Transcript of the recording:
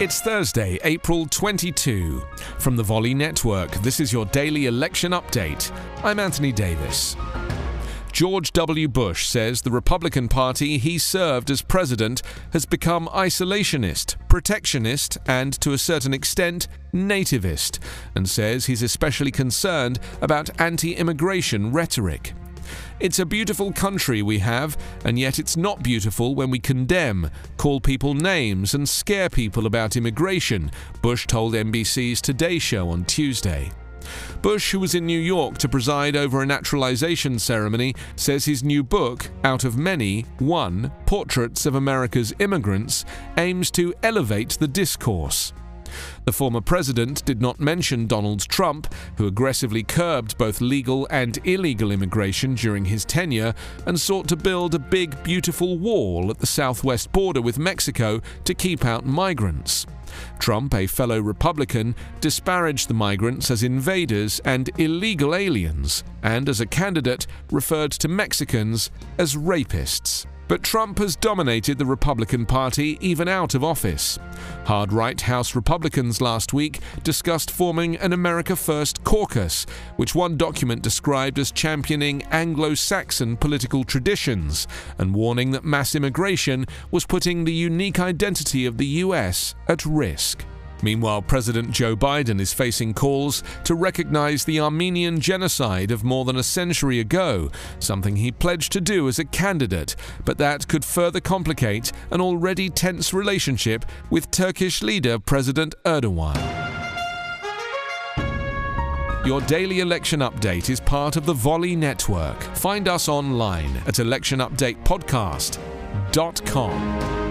It's Thursday, April 22. From the Volley Network, this is your daily election update. I'm Anthony Davis. George W. Bush says the Republican Party he served as president has become isolationist, protectionist, and to a certain extent, nativist, and says he's especially concerned about anti immigration rhetoric. It's a beautiful country we have, and yet it's not beautiful when we condemn, call people names, and scare people about immigration, Bush told NBC's Today Show on Tuesday. Bush, who was in New York to preside over a naturalization ceremony, says his new book, Out of Many, One Portraits of America's Immigrants, aims to elevate the discourse. The former president did not mention Donald Trump, who aggressively curbed both legal and illegal immigration during his tenure and sought to build a big, beautiful wall at the southwest border with Mexico to keep out migrants. Trump, a fellow Republican, disparaged the migrants as invaders and illegal aliens, and as a candidate referred to Mexicans as rapists. But Trump has dominated the Republican Party even out of office. Hard right House Republicans last week discussed forming an America First caucus, which one document described as championing Anglo Saxon political traditions and warning that mass immigration was putting the unique identity of the US at risk. Meanwhile, President Joe Biden is facing calls to recognize the Armenian genocide of more than a century ago, something he pledged to do as a candidate, but that could further complicate an already tense relationship with Turkish leader President Erdogan. Your daily election update is part of the Volley Network. Find us online at electionupdatepodcast.com.